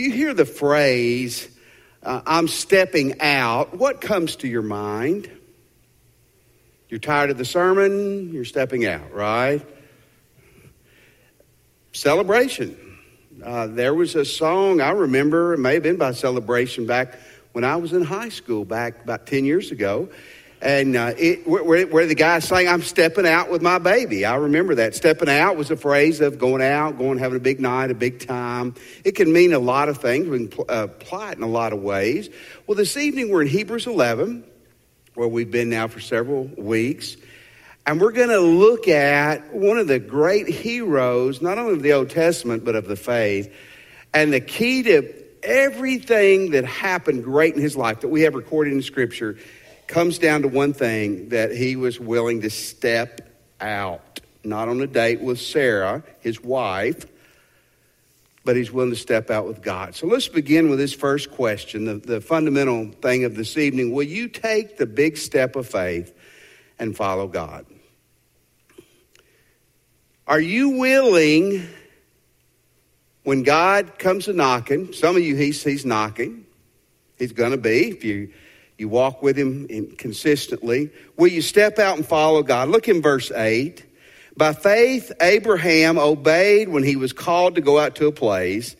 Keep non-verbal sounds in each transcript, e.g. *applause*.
you hear the phrase, uh, I'm stepping out, what comes to your mind? You're tired of the sermon, you're stepping out, right? Celebration. Uh, there was a song I remember, it may have been by Celebration back when I was in high school, back about 10 years ago. And uh, it, where, where, the guy saying, I'm stepping out with my baby. I remember that. Stepping out was a phrase of going out, going, having a big night, a big time. It can mean a lot of things. We can pl- uh, apply it in a lot of ways. Well, this evening we're in Hebrews 11, where we've been now for several weeks. And we're going to look at one of the great heroes, not only of the Old Testament, but of the faith. And the key to everything that happened great in his life that we have recorded in Scripture comes down to one thing that he was willing to step out, not on a date with Sarah, his wife, but he's willing to step out with God. So let's begin with this first question, the, the fundamental thing of this evening. Will you take the big step of faith and follow God? Are you willing, when God comes a knocking, some of you, he's, he's knocking, he's going to be, if you you walk with him consistently. Will you step out and follow God? Look in verse 8. By faith, Abraham obeyed when he was called to go out to a place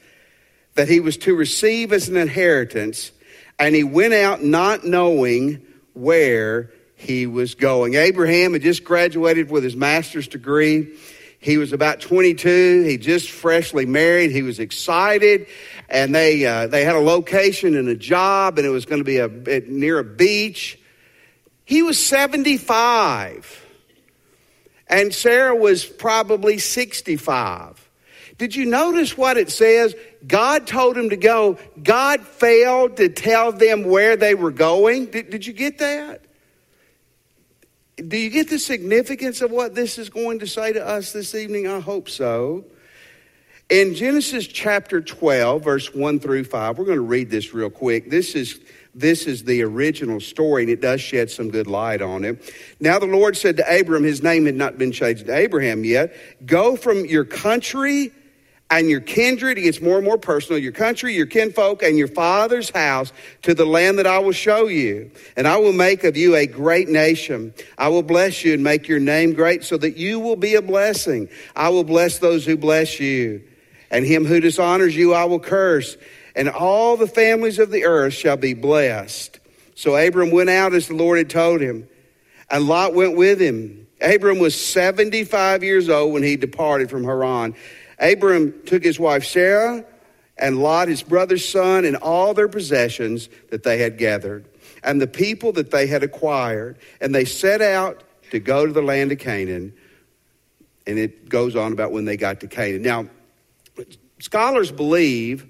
that he was to receive as an inheritance, and he went out not knowing where he was going. Abraham had just graduated with his master's degree. He was about 22. He just freshly married. He was excited and they uh, they had a location and a job, and it was going to be a, near a beach. He was 75, and Sarah was probably 65. Did you notice what it says? God told him to go. God failed to tell them where they were going. Did, did you get that? Do you get the significance of what this is going to say to us this evening? I hope so. In Genesis chapter 12, verse 1 through 5, we're going to read this real quick. This is, this is the original story, and it does shed some good light on it. Now the Lord said to Abram, his name had not been changed to Abraham yet, go from your country and your kindred, gets more and more personal, your country, your kinfolk, and your father's house to the land that I will show you. And I will make of you a great nation. I will bless you and make your name great so that you will be a blessing. I will bless those who bless you and him who dishonors you I will curse, and all the families of the earth shall be blessed. So Abram went out as the Lord had told him, and Lot went with him. Abram was 75 years old when he departed from Haran. Abram took his wife Sarah and Lot, his brother's son, and all their possessions that they had gathered, and the people that they had acquired. And they set out to go to the land of Canaan. And it goes on about when they got to Canaan. Now, scholars believe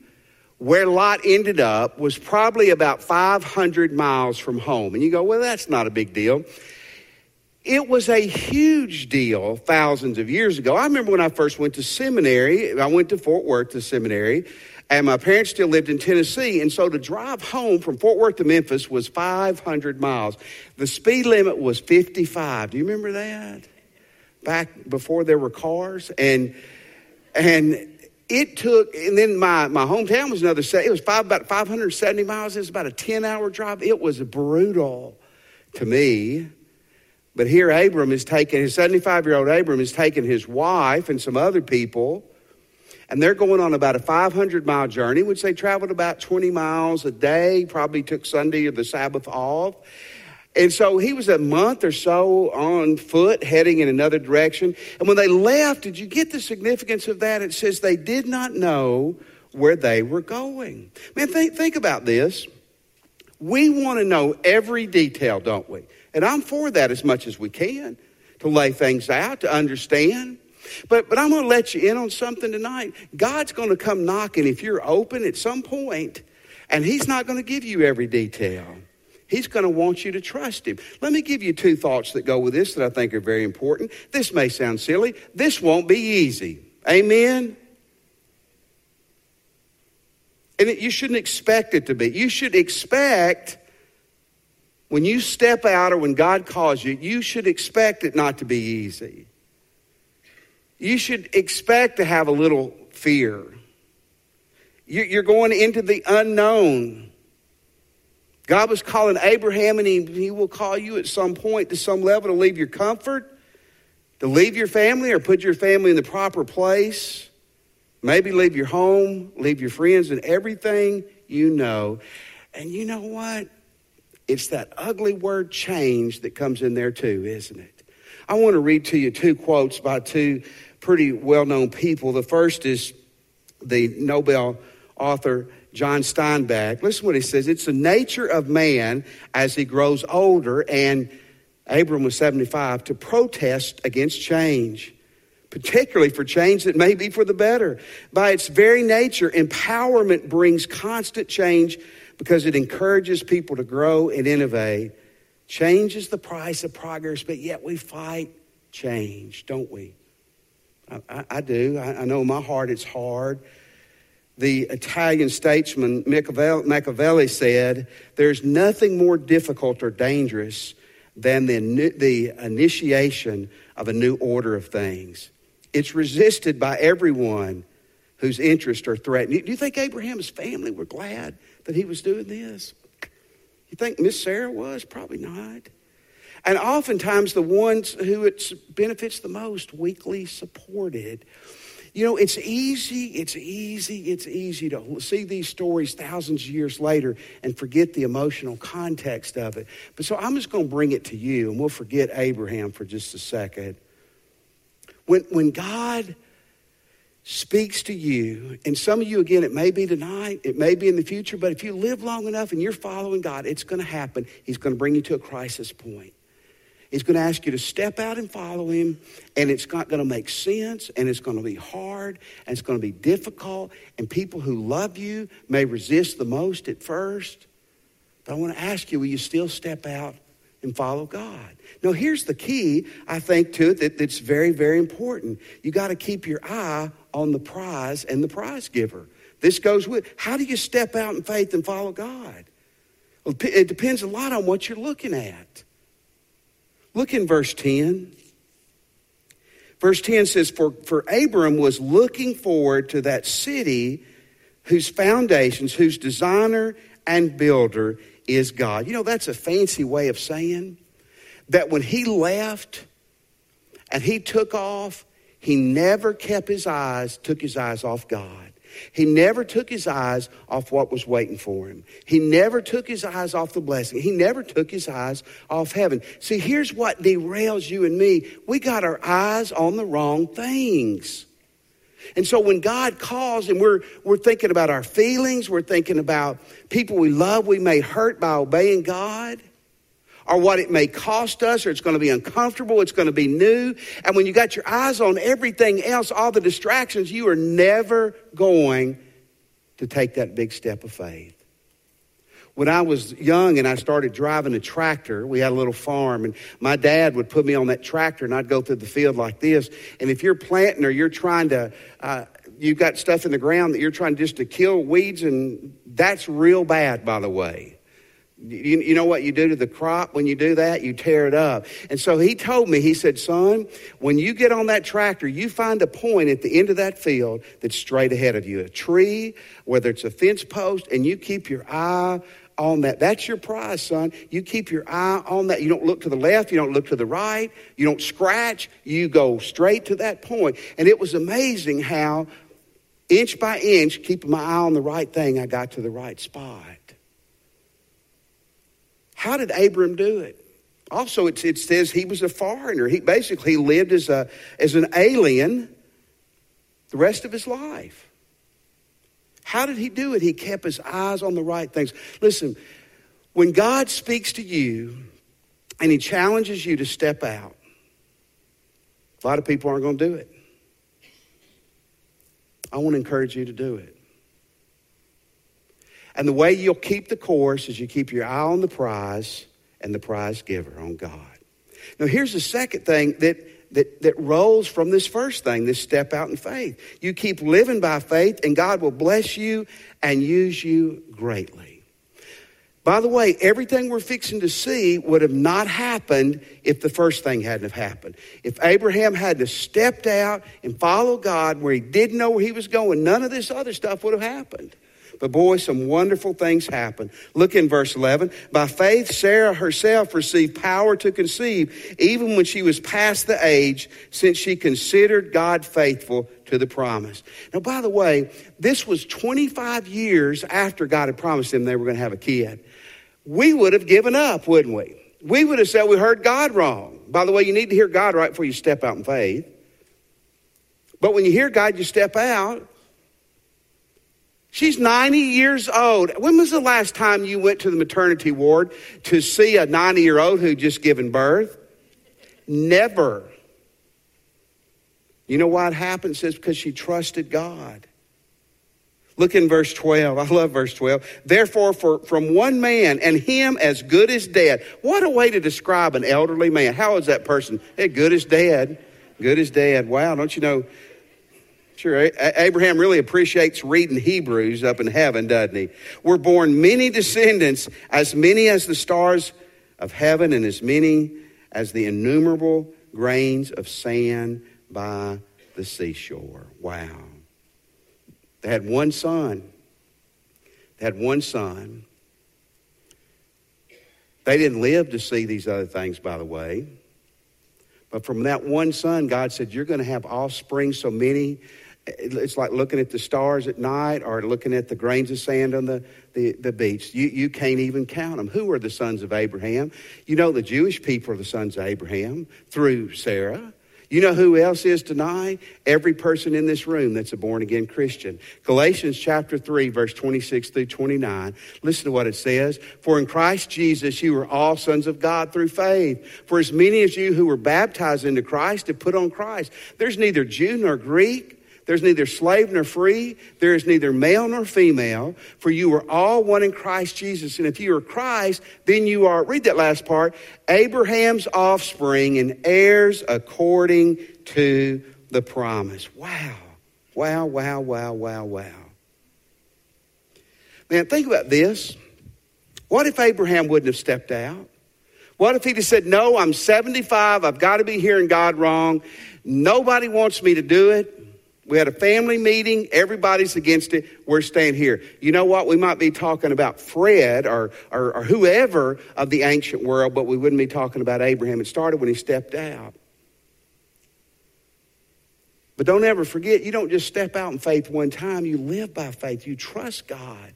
where Lot ended up was probably about 500 miles from home. And you go, well, that's not a big deal. It was a huge deal thousands of years ago. I remember when I first went to seminary, I went to Fort Worth to seminary, and my parents still lived in Tennessee. And so to drive home from Fort Worth to Memphis was 500 miles. The speed limit was 55. Do you remember that? Back before there were cars. And, and it took, and then my, my hometown was another, it was five, about 570 miles. It was about a 10 hour drive. It was brutal to me. But here Abram is taking, his 75 year old Abram is taking his wife and some other people, and they're going on about a 500 mile journey, which they traveled about 20 miles a day, probably took Sunday or the Sabbath off. And so he was a month or so on foot heading in another direction. And when they left, did you get the significance of that? It says they did not know where they were going. Man, think, think about this. We want to know every detail, don't we? And I'm for that as much as we can to lay things out, to understand. But, but I'm going to let you in on something tonight. God's going to come knocking if you're open at some point, and He's not going to give you every detail. He's going to want you to trust him. Let me give you two thoughts that go with this that I think are very important. This may sound silly. This won't be easy. Amen? And it, you shouldn't expect it to be. You should expect when you step out or when God calls you, you should expect it not to be easy. You should expect to have a little fear. You're going into the unknown. God was calling Abraham, and he, will call you at some point to some level to leave your comfort, to leave your family, or put your family in the proper place. Maybe leave your home, leave your friends, and everything you know. And you know what? It's that ugly word change that comes in there too, isn't it? I want to read to you two quotes by two pretty well known people. The first is the Nobel author John Steinbeck. Listen what he says. It's the nature of man as he grows older, and Abram was 75, to protest against change, particularly for change that may be for the better. By its very nature, empowerment brings constant change because it encourages people to grow and innovate. changes the price of progress, but yet we fight change, don't we? I, I, I do. I, I, know in my heart it's hard. The Italian statesman Machiavelli said, There's nothing more difficult or dangerous than the, the initiation of a new order of things. It's resisted by everyone whose interests are threatened. Do you think Abraham's family were glad that he was doing this? You think Miss Sarah was? Probably not. And oftentimes, the ones who it benefits the most, weakly supported. You know, it's easy, it's easy, it's easy to see these stories thousands of years later and forget the emotional context of it. But so I'm just going to bring it to you, and we'll forget Abraham for just a second. When, when God speaks to you, and some of you, again, it may be tonight, it may be in the future, but if you live long enough and you're following God, it's going to happen. He's going to bring you to a crisis point. He's going to ask you to step out and follow him, and it's not going to make sense, and it's going to be hard, and it's going to be difficult, and people who love you may resist the most at first. But I want to ask you, will you still step out and follow God. Now, here's the key, I think, to it that, that's very, very important. You got to keep your eye on the prize and the prize giver. This goes with how do you step out in faith and follow God? It depends a lot on what you're looking at. Look in verse 10. Verse 10 says, For, for Abram was looking forward to that city whose foundations, whose designer and builder is God. You know, that's a fancy way of saying that when he left and he took off, he never kept his eyes, took his eyes off God. He never took his eyes off what was waiting for him. He never took his eyes off the blessing. He never took his eyes off heaven. See, here's what derails you and me. We got our eyes on the wrong things. And so when God calls and we're, we're thinking about our feelings, we're thinking about people we love we may hurt by obeying God, or what it may cost us, or it's going to be uncomfortable, it's going to be new. And when you got your eyes on everything else, all the distractions, you are never going to take that big step of faith. When I was young and I started driving a tractor, we had a little farm, and my dad would put me on that tractor, and I'd go through the field like this. And if you're planting or you're trying to, uh, you've got stuff in the ground that you're trying just to kill weeds, and that's real bad, by the way. You, you, know what you do to the crop when you do that? You tear it up. And so he told me, he said, son, when you get on that tractor, you find a point at the end of that field that's straight ahead of you, a tree, whether it's a fence post, and you keep your eye on that. That's your prize, son. You keep your eye on that. You don't look to the left. You don't look to the right. You don't scratch. You go straight to that point. And it was amazing how, inch by inch, keeping my eye on the right thing, I got to the right spot. How did Abram do it? Also, it, it says he was a foreigner. He basically lived as, a, as an alien the rest of his life. How did he do it? He kept his eyes on the right things. Listen, when God speaks to you and he challenges you to step out, a lot of people aren't going to do it. I want to encourage you to do it. And the way you'll keep the course is you keep your eye on the prize and the prize giver, on God. Now, here's the second thing that that, that rolls from this first thing, this step out in faith. You keep living by faith, and God will bless you and use you greatly. By the way, everything we're fixing to see would have not happened if the first thing hadn't have happened. If Abraham hadn't stepped out and followed God where he didn't know where he was going, none of this other stuff would have happened. But boy, some wonderful things happen. Look in verse 11. By faith, Sarah herself received power to conceive, even when she was past the age, since she considered God faithful to the promise. Now, by the way, this was 25 years after God had promised them they were going to have a kid. We would have given up, wouldn't we? We would have said we heard God wrong. By the way, you need to hear God right before you step out in faith. But when you hear God, you step out. She's 90 years old. When was the last time you went to the maternity ward to see a 90 year old who just given birth? Never. You know why it happened? It says because she trusted God. Look in verse 12. I love verse 12. Therefore, for, from one man and him as good as dead. What a way to describe an elderly man. How is that person? Hey, good as dead. Good as dead. Wow, don't you know? Sure, Abraham really appreciates reading Hebrews up in heaven, doesn't he? We're born many descendants, as many as the stars of heaven and as many as the innumerable grains of sand by the seashore. Wow. They had one son. They had one son. They didn't live to see these other things, by the way. But from that one son, God said, You're going to have offspring so many it's like looking at the stars at night or looking at the grains of sand on the, the, the beach. You, you can't even count them. Who are the sons of Abraham? You know, the Jewish people are the sons of Abraham through Sarah. You know who else is tonight? Every person in this room that's a born again Christian. Galatians chapter 3, verse 26 through 29. Listen to what it says. For in Christ Jesus you are all sons of God through faith. For as many as you who were baptized into Christ have put on Christ. There's neither Jew nor Greek. There's neither slave nor free. There is neither male nor female, for you are all one in Christ Jesus. And if you are Christ, then you are, read that last part, Abraham's offspring and heirs according to the promise. Wow. Wow, wow, wow, wow, wow. Man, think about this. What if Abraham wouldn't have stepped out? What if he just said, No, I'm 75, I've got to be hearing God wrong. Nobody wants me to do it. We had a family meeting. Everybody's against it. We're staying here. You know what? We might be talking about Fred or, or, or whoever of the ancient world, but we wouldn't be talking about Abraham. It started when he stepped out. But don't ever forget, you don't just step out in faith one time. You live by faith. You trust God.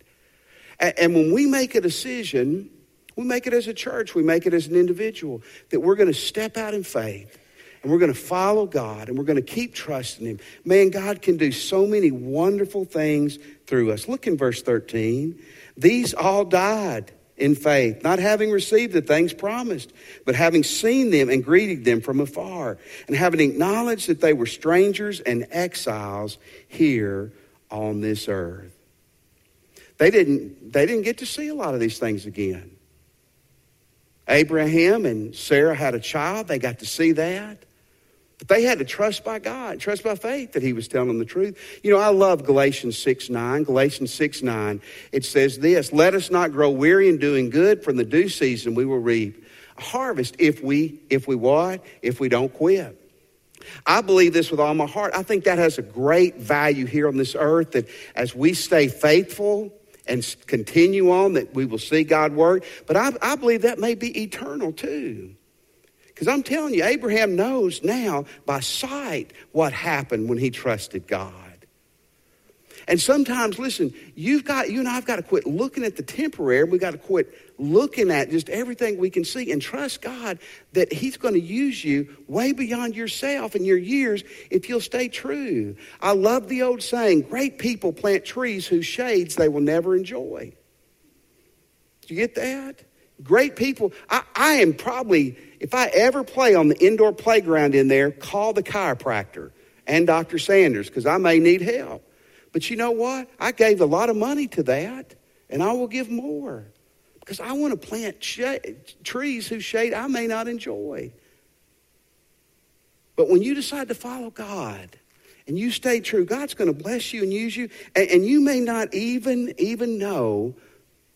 And, and when we make a decision, we make it as a church, we make it as an individual, that we're going to step out in faith and we're going to follow God and we're going to keep trusting Him. Man, God can do so many wonderful things through us. Look in verse 13. These all died in faith, not having received the things promised, but having seen them and greeted them from afar, and having acknowledged that they were strangers and exiles here on this earth. They didn't, they didn't get to see a lot of these things again. Abraham and Sarah had a child, they got to see that. But they had to trust by God, trust by faith that He was telling them the truth. You know, I love Galatians 6 9. Galatians 6 9. It says this Let us not grow weary in doing good, from the due season we will reap a harvest if we, if we what? If we don't quit. I believe this with all my heart. I think that has a great value here on this earth that as we stay faithful, and continue on that we will see God work. But I, I believe that may be eternal too. Because I'm telling you, Abraham knows now by sight what happened when he trusted God. And sometimes, listen, you've got, you and I've got to quit looking at the temporary. We've got to quit looking at just everything we can see and trust God that He's going to use you way beyond yourself and your years if you'll stay true. I love the old saying great people plant trees whose shades they will never enjoy. Do you get that? Great people. I, I am probably if I ever play on the indoor playground in there, call the chiropractor and Dr. Sanders because I may need help. But you know what? I gave a lot of money to that, and I will give more because I want to plant trees whose shade I may not enjoy. But when you decide to follow God and you stay true, God's going to bless you and use you, and, and you may not even even know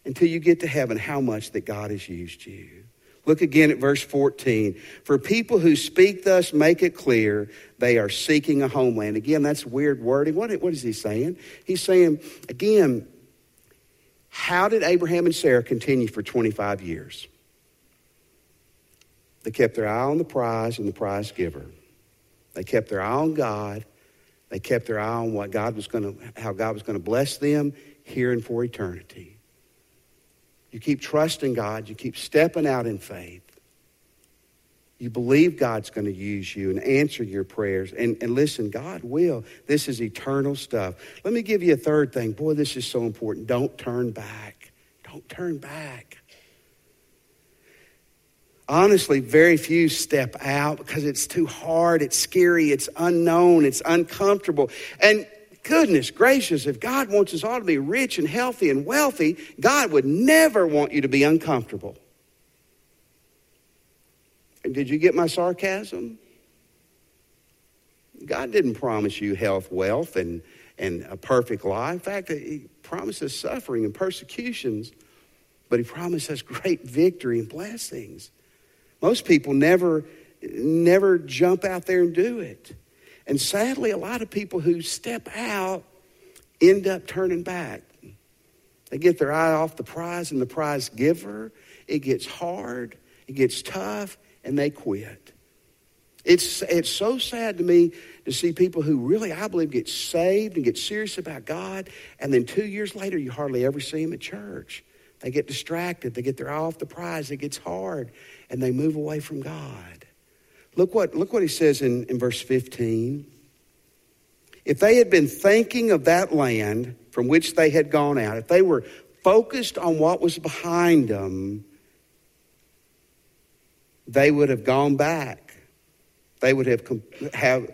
until you get to heaven how much that God has used you. Look again at verse 14. For people who speak thus make it clear they are seeking a homeland. Again, that's weird wording. What, what is he saying? He's saying, again, how did Abraham and Sarah continue for 25 years? They kept their eye on the prize and the prize giver. They kept their eye on God. They kept their eye on what God was going to, how God was going to bless them here and for eternity. You keep trusting God. You keep stepping out in faith. You believe God's going to use you and answer your prayers. And, and listen, God will. This is eternal stuff. Let me give you a third thing. Boy, this is so important. Don't turn back. Don't turn back. Honestly, very few step out because it's too hard, it's scary, it's unknown, it's uncomfortable. And goodness gracious, if God wants us all to be rich and healthy and wealthy, God would never want you to be uncomfortable. And did you get my sarcasm? God didn't promise you health, wealth, and, and a perfect life. In fact, He promises suffering and persecutions, but He promises great victory and blessings. Most people never, never jump out there and do it. And sadly, a lot of people who step out end up turning back. They get their eye off the prize and the prize giver. It gets hard, it gets tough, and they quit. It's, it's so sad to me to see people who really, I believe, get saved and get serious about God, and then two years later, you hardly ever see them at church. They get distracted, they get their eye off the prize, it gets hard, and they move away from God. Look what, look what he says in, in verse 15. If they had been thinking of that land from which they had gone out, if they were focused on what was behind them, they would have gone back. They would have, have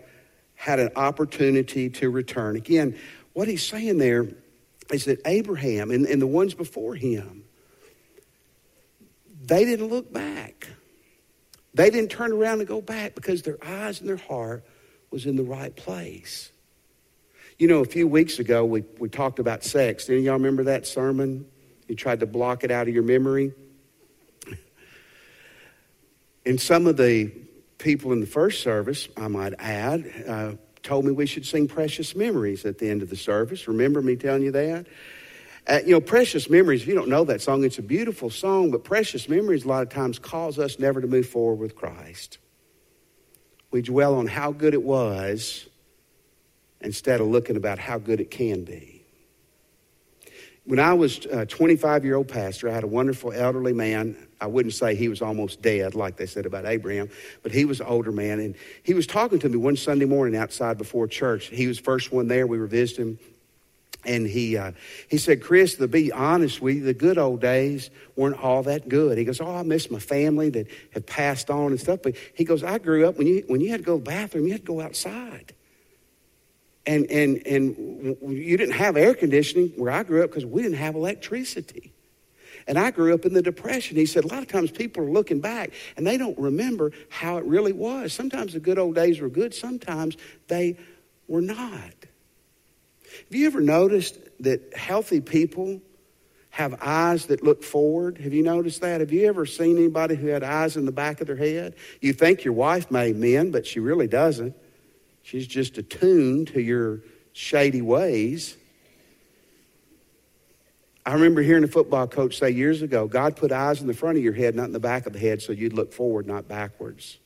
had an opportunity to return. Again, what he's saying there is that Abraham and, and the ones before him, they didn't look back. They didn't turn around and go back because their eyes and their heart was in the right place. You know, a few weeks ago, we, we talked about sex. Any y'all remember that sermon? You tried to block it out of your memory. *laughs* And some of the people in the first service, I might add, uh, told me we should sing Precious Memories at the end of the service. Remember me telling you that? Uh, you know, Precious Memories, if you don't know that song, it's a beautiful song, but Precious Memories a lot of times cause us never to move forward with Christ. We dwell on how good it was instead of looking about how good it can be. When I was a 25 year old pastor, I had a wonderful elderly man. I wouldn't say he was almost dead, like they said about Abraham, but he was an older man. And he was talking to me one Sunday morning outside before church. He was first one there. We were visiting. And he, uh, he said, Chris, to be honest with you, the good old days weren't all that good. He goes, Oh, I miss my family that have passed on and stuff. But he goes, I grew up when you, when you had to go to the bathroom, you had to go outside. And, and, and you didn't have air conditioning where I grew up because we didn't have electricity. And I grew up in the Depression. He said, a lot of times people are looking back and they don't remember how it really was. Sometimes the good old days were good, sometimes they were not. Have you ever noticed that healthy people have eyes that look forward? Have you noticed that? Have you ever seen anybody who had eyes in the back of their head? You think your wife may men, but she really doesn't. She's just attuned to your shady ways. I remember hearing a football coach say years ago God put eyes in the front of your head, not in the back of the head, so you'd look forward, not backwards.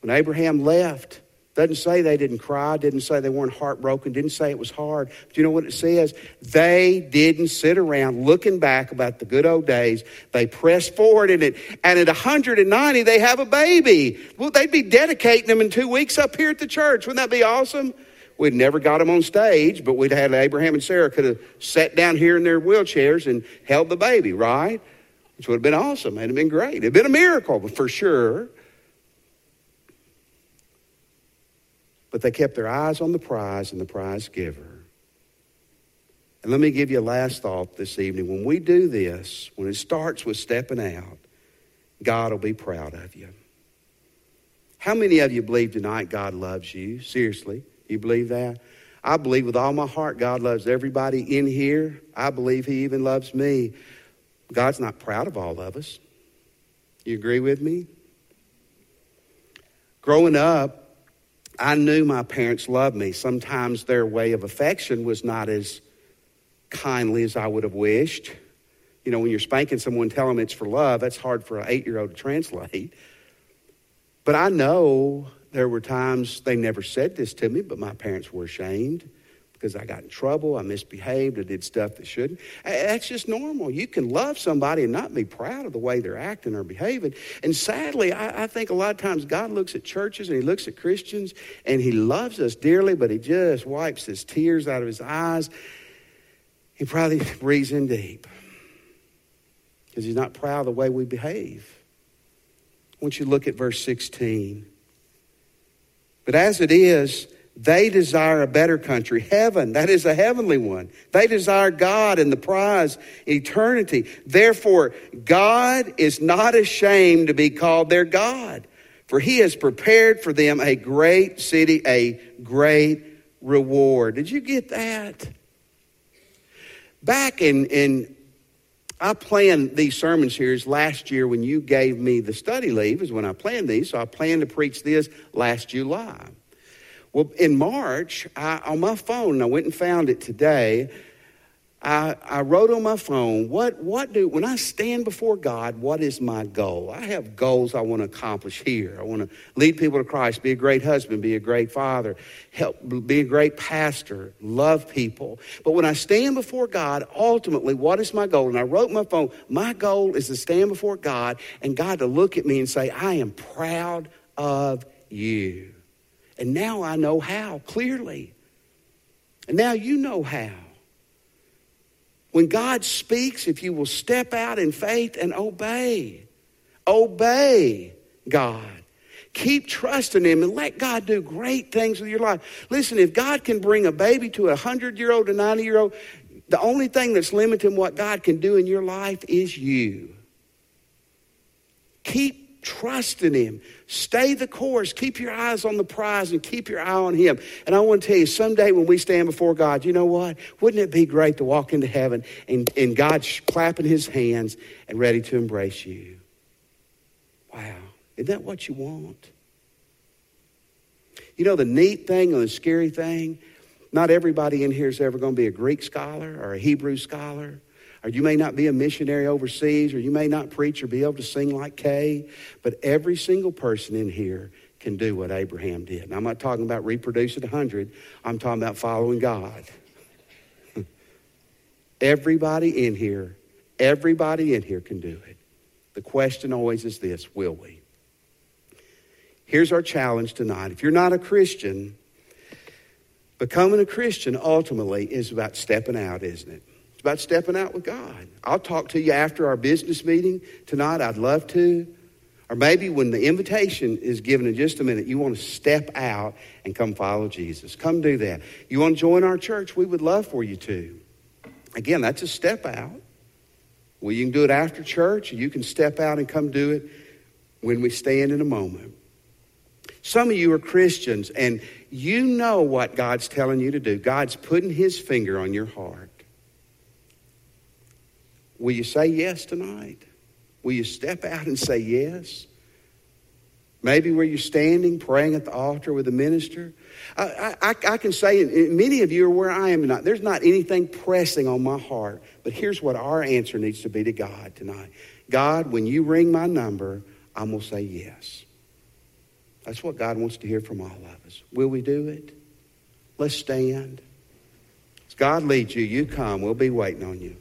When Abraham left, doesn't say they didn't cry, didn't say they weren't heartbroken, didn't say it was hard. Do you know what it says? They didn't sit around looking back about the good old days. They pressed forward in it. And at 190, they have a baby. Well, they'd be dedicating them in two weeks up here at the church. Wouldn't that be awesome? We'd never got them on stage, but we'd had Abraham and Sarah could have sat down here in their wheelchairs and held the baby, right? Which would have been awesome. It'd have been great. It'd been a miracle, but for sure. But they kept their eyes on the prize and the prize giver. And let me give you a last thought this evening. When we do this, when it starts with stepping out, God will be proud of you. How many of you believe tonight God loves you? Seriously. You believe that? I believe with all my heart God loves everybody in here. I believe He even loves me. God's not proud of all of us. You agree with me? Growing up, I knew my parents loved me. Sometimes their way of affection was not as kindly as I would have wished. You know, when you're spanking someone, tell them it's for love, that's hard for an eight year old to translate. But I know there were times they never said this to me, but my parents were ashamed because I got in trouble, I misbehaved, I did stuff that shouldn't. That's just normal. You can love somebody and not be proud of the way they're acting or behaving. And sadly, I, I think a lot of times God looks at churches and He looks at Christians and He loves us dearly, but He just wipes His tears out of His eyes. He probably *laughs* breathes in deep because He's not proud of the way we behave. I want you to look at verse 16. But as it is, they desire a better country, heaven. That is a heavenly one. They desire God and the prize, eternity. Therefore, God is not ashamed to be called their God, for he has prepared for them a great city, a great reward. Did you get that? Back in, in I planned these sermon series last year when you gave me the study leave, is when I planned these. So I planned to preach this last July. Well, in March, I, on my phone, and I went and found it today. I, I wrote on my phone, what, what do, when I stand before God, what is my goal? I have goals I want to accomplish here. I want to lead people to Christ, be a great husband, be a great father, help, be a great pastor, love people. But when I stand before God, ultimately, what is my goal? And I wrote my phone, my goal is to stand before God and God to look at me and say, I am proud of you. And now I know how clearly. And now you know how. When God speaks, if you will step out in faith and obey, obey God. Keep trusting Him and let God do great things with your life. Listen, if God can bring a baby to a 100 year old, a 90 year old, the only thing that's limiting what God can do in your life is you. Keep Trusting Him. Stay the course. Keep your eyes on the prize and keep your eye on Him. And I want to tell you, someday when we stand before God, you know what? Wouldn't it be great to walk into heaven and, and God's clapping His hands and ready to embrace you? Wow. Isn't that what you want? You know, the neat thing and the scary thing, not everybody in here is ever going to be a Greek scholar or a Hebrew scholar or you may not be a missionary overseas, or you may not preach or be able to sing like Kay, but every single person in here can do what Abraham did. I'm not talking about reproducing a 100, I'm talking about following God. *laughs* everybody in here, everybody in here can do it. The question always is this will we? Here's our challenge tonight. If you're not a Christian, becoming a Christian ultimately is about stepping out, isn't it? About stepping out with God. I'll talk to you after our business meeting tonight. I'd love to. Or maybe when the invitation is given in just a minute, you want to step out and come follow Jesus. Come do that. You want to join our church? We would love for you to. Again, that's a step out. Well, you can do it after church, you can step out and come do it when we stand in a moment. Some of you are Christians, and you know what God's telling you to do. God's putting His finger on your heart. Will you say yes tonight? Will you step out and say yes? Maybe where you're standing praying at the altar with the minister. I, I, I can say, many of you are where I am tonight. There's not anything pressing on my heart. But here's what our answer needs to be to God tonight God, when you ring my number, I'm going to say yes. That's what God wants to hear from all of us. Will we do it? Let's stand. As God leads you, you come. We'll be waiting on you.